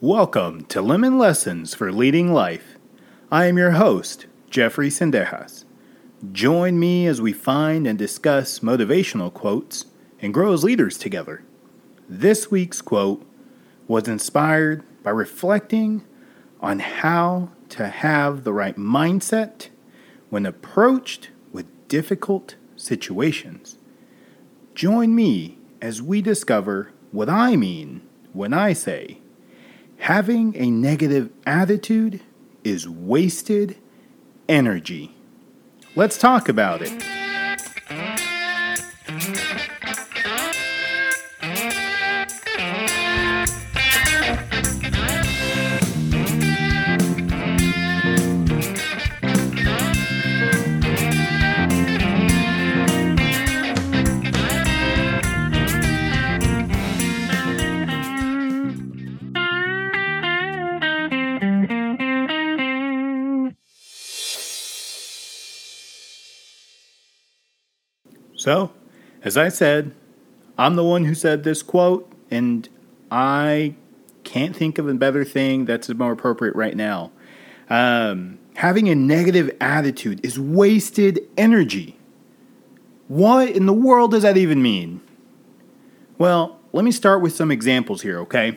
Welcome to Lemon Lessons for Leading Life. I am your host, Jeffrey Sendejas. Join me as we find and discuss motivational quotes and grow as leaders together. This week's quote was inspired by reflecting on how to have the right mindset when approached with difficult situations. Join me as we discover what I mean when I say having a negative attitude is wasted energy. Let's talk about it. So, as I said, I'm the one who said this quote, and I can't think of a better thing that's more appropriate right now. Um, having a negative attitude is wasted energy. What in the world does that even mean? Well, let me start with some examples here, okay?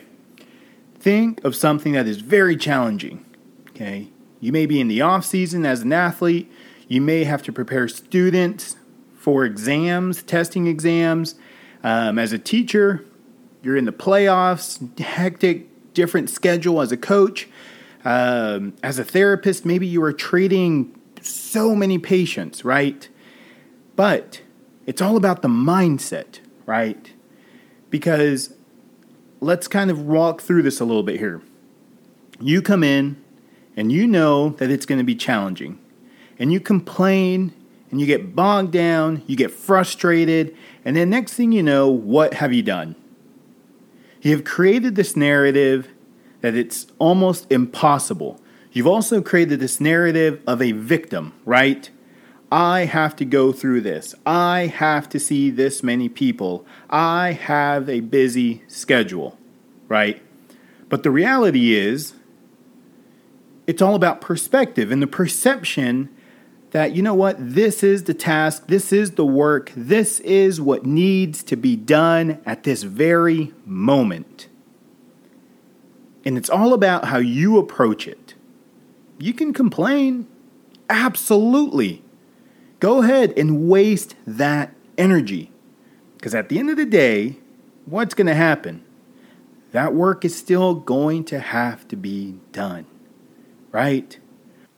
Think of something that is very challenging, okay? You may be in the off season as an athlete, you may have to prepare students for exams, testing exams. Um, as a teacher, you're in the playoffs, hectic, different schedule as a coach. Um, as a therapist, maybe you are treating so many patients, right? But it's all about the mindset, right? Because let's kind of walk through this a little bit here. You come in and you know that it's going to be challenging, and you complain and you get bogged down, you get frustrated, and then next thing you know, what have you done? You have created this narrative that it's almost impossible. You've also created this narrative of a victim, right? I have to go through this. I have to see this many people. I have a busy schedule, right? But the reality is, it's all about perspective and the perception that, you know what, this is the task, this is the work, this is what needs to be done at this very moment. And it's all about how you approach it. You can complain, absolutely. Go ahead and waste that energy. Because at the end of the day, what's going to happen? That work is still going to have to be done, right?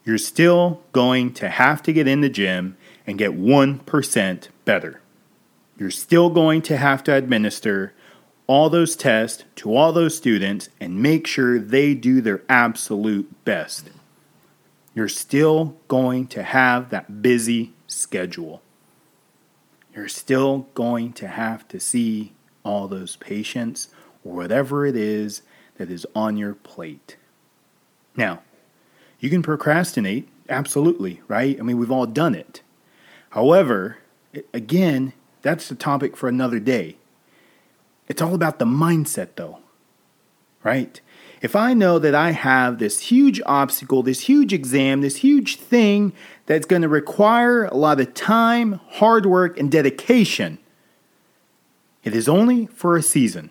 You're still going to have to get in the gym and get 1% better. You're still going to have to administer all those tests to all those students and make sure they do their absolute best. You're still going to have that busy schedule. You're still going to have to see all those patients or whatever it is that is on your plate. Now, you can procrastinate, absolutely, right? I mean, we've all done it. However, again, that's a topic for another day. It's all about the mindset, though, right? If I know that I have this huge obstacle, this huge exam, this huge thing that's going to require a lot of time, hard work, and dedication, it is only for a season.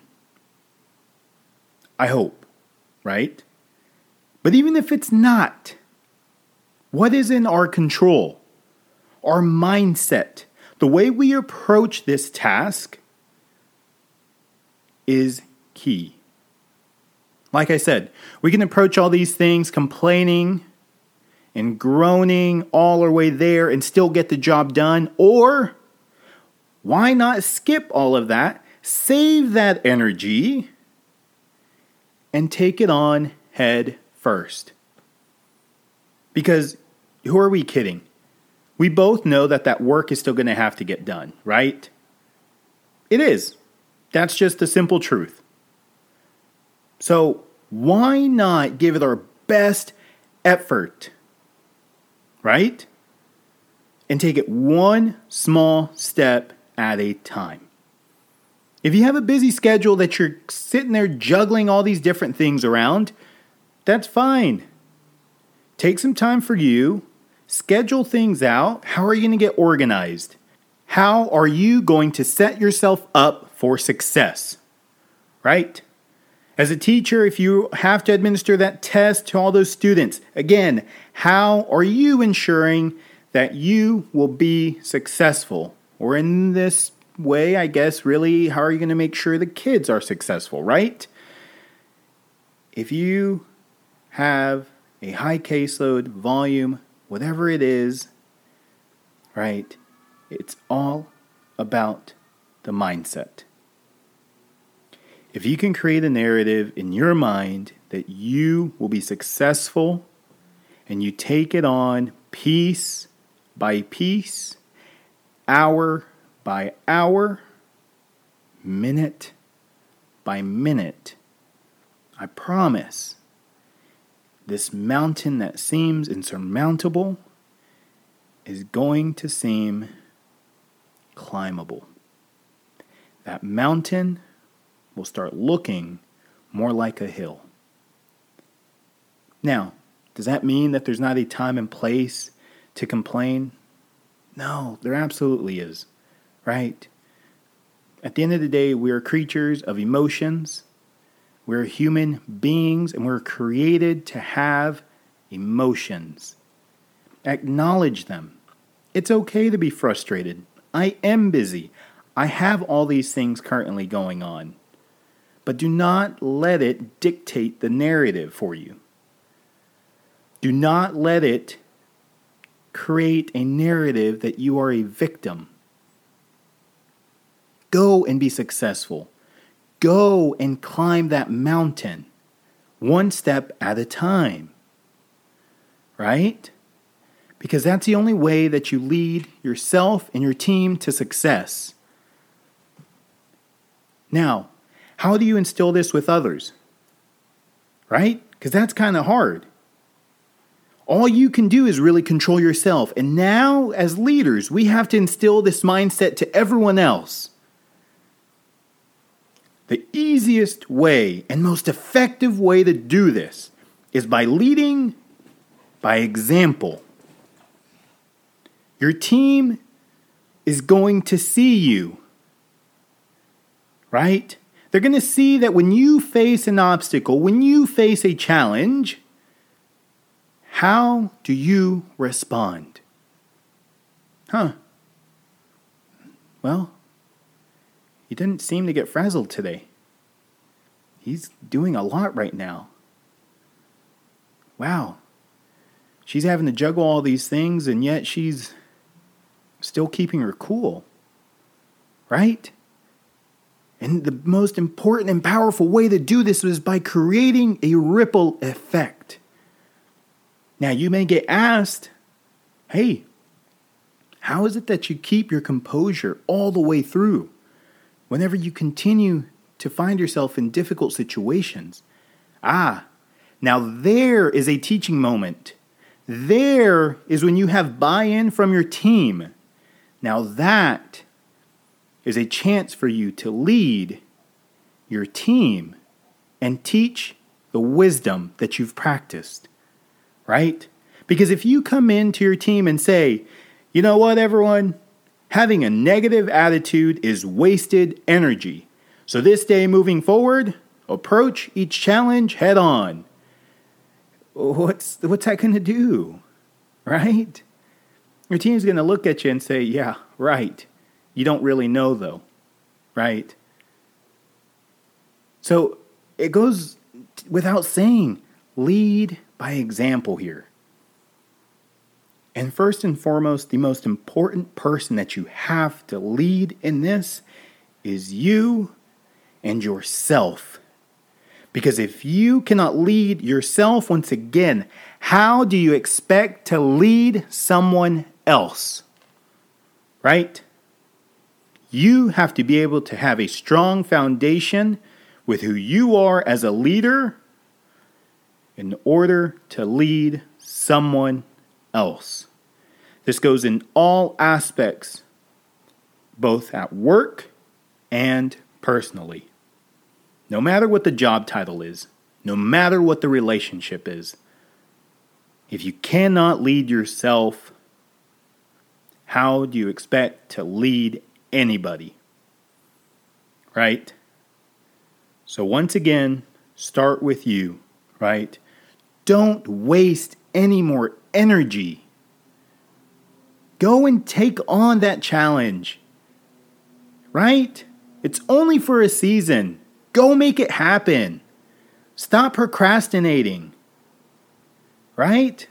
I hope, right? But even if it's not, what is in our control? Our mindset, the way we approach this task is key. Like I said, we can approach all these things complaining and groaning all our way there and still get the job done. Or why not skip all of that, save that energy, and take it on head first. Because who are we kidding? We both know that that work is still going to have to get done, right? It is. That's just the simple truth. So, why not give it our best effort, right? And take it one small step at a time. If you have a busy schedule that you're sitting there juggling all these different things around, that's fine. Take some time for you, schedule things out. How are you going to get organized? How are you going to set yourself up for success? Right? As a teacher, if you have to administer that test to all those students, again, how are you ensuring that you will be successful? Or in this way, I guess, really, how are you going to make sure the kids are successful, right? If you have a high caseload, volume, whatever it is, right, it's all about the mindset. If you can create a narrative in your mind that you will be successful and you take it on piece by piece, hour by hour, minute by minute, I promise this mountain that seems insurmountable is going to seem climbable. That mountain will start looking more like a hill. Now, does that mean that there's not a time and place to complain? No, there absolutely is, right? At the end of the day, we are creatures of emotions. We're human beings and we're created to have emotions. Acknowledge them. It's okay to be frustrated. I am busy. I have all these things currently going on but do not let it dictate the narrative for you. Do not let it create a narrative that you are a victim. Go and be successful. Go and climb that mountain one step at a time. Right? Because that's the only way that you lead yourself and your team to success. Now, how do you instill this with others? Right? Because that's kind of hard. All you can do is really control yourself. And now, as leaders, we have to instill this mindset to everyone else. The easiest way and most effective way to do this is by leading by example. Your team is going to see you, right? They're going to see that when you face an obstacle, when you face a challenge, how do you respond? Huh. Well, he didn't seem to get frazzled today. He's doing a lot right now. Wow. She's having to juggle all these things, and yet she's still keeping her cool. Right? And the most important and powerful way to do this is by creating a ripple effect. Now, you may get asked, hey, how is it that you keep your composure all the way through whenever you continue to find yourself in difficult situations? Ah, now there is a teaching moment. There is when you have buy in from your team. Now that is a chance for you to lead your team and teach the wisdom that you've practiced, right? Because if you come into your team and say, you know what, everyone, having a negative attitude is wasted energy. So this day moving forward, approach each challenge head on. What's, what's that going to do? Right? Your team's going to look at you and say, yeah, right. You don't really know, though, right? So it goes without saying lead by example here. And first and foremost, the most important person that you have to lead in this is you and yourself. Because if you cannot lead yourself, once again, how do you expect to lead someone else? Right? You have to be able to have a strong foundation with who you are as a leader in order to lead someone else. This goes in all aspects, both at work and personally. No matter what the job title is, no matter what the relationship is, if you cannot lead yourself, how do you expect to lead anybody? Right? So, once again, start with you, right? Don't waste any more energy. Go and take on that challenge, right? It's only for a season. Go make it happen. Stop procrastinating. Right?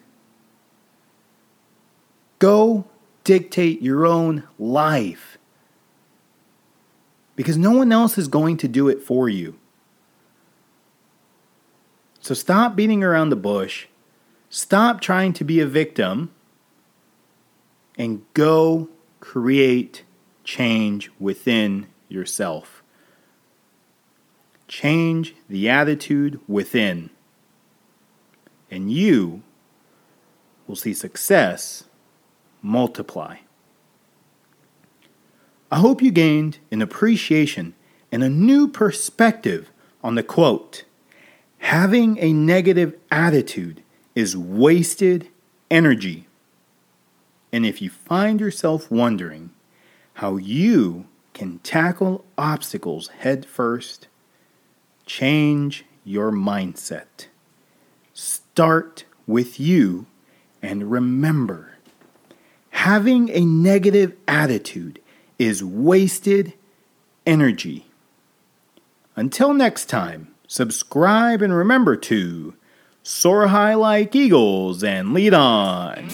Go dictate your own life. Because no one else is going to do it for you. So stop beating around the bush. Stop trying to be a victim. And go create change within yourself. Change the attitude within, and you will see success multiply. I hope you gained an appreciation and a new perspective on the quote Having a negative attitude is wasted energy. And if you find yourself wondering how you can tackle obstacles head first, change your mindset. Start with you and remember having a negative attitude is wasted energy. Until next time, subscribe and remember to soar high like eagles and lead on.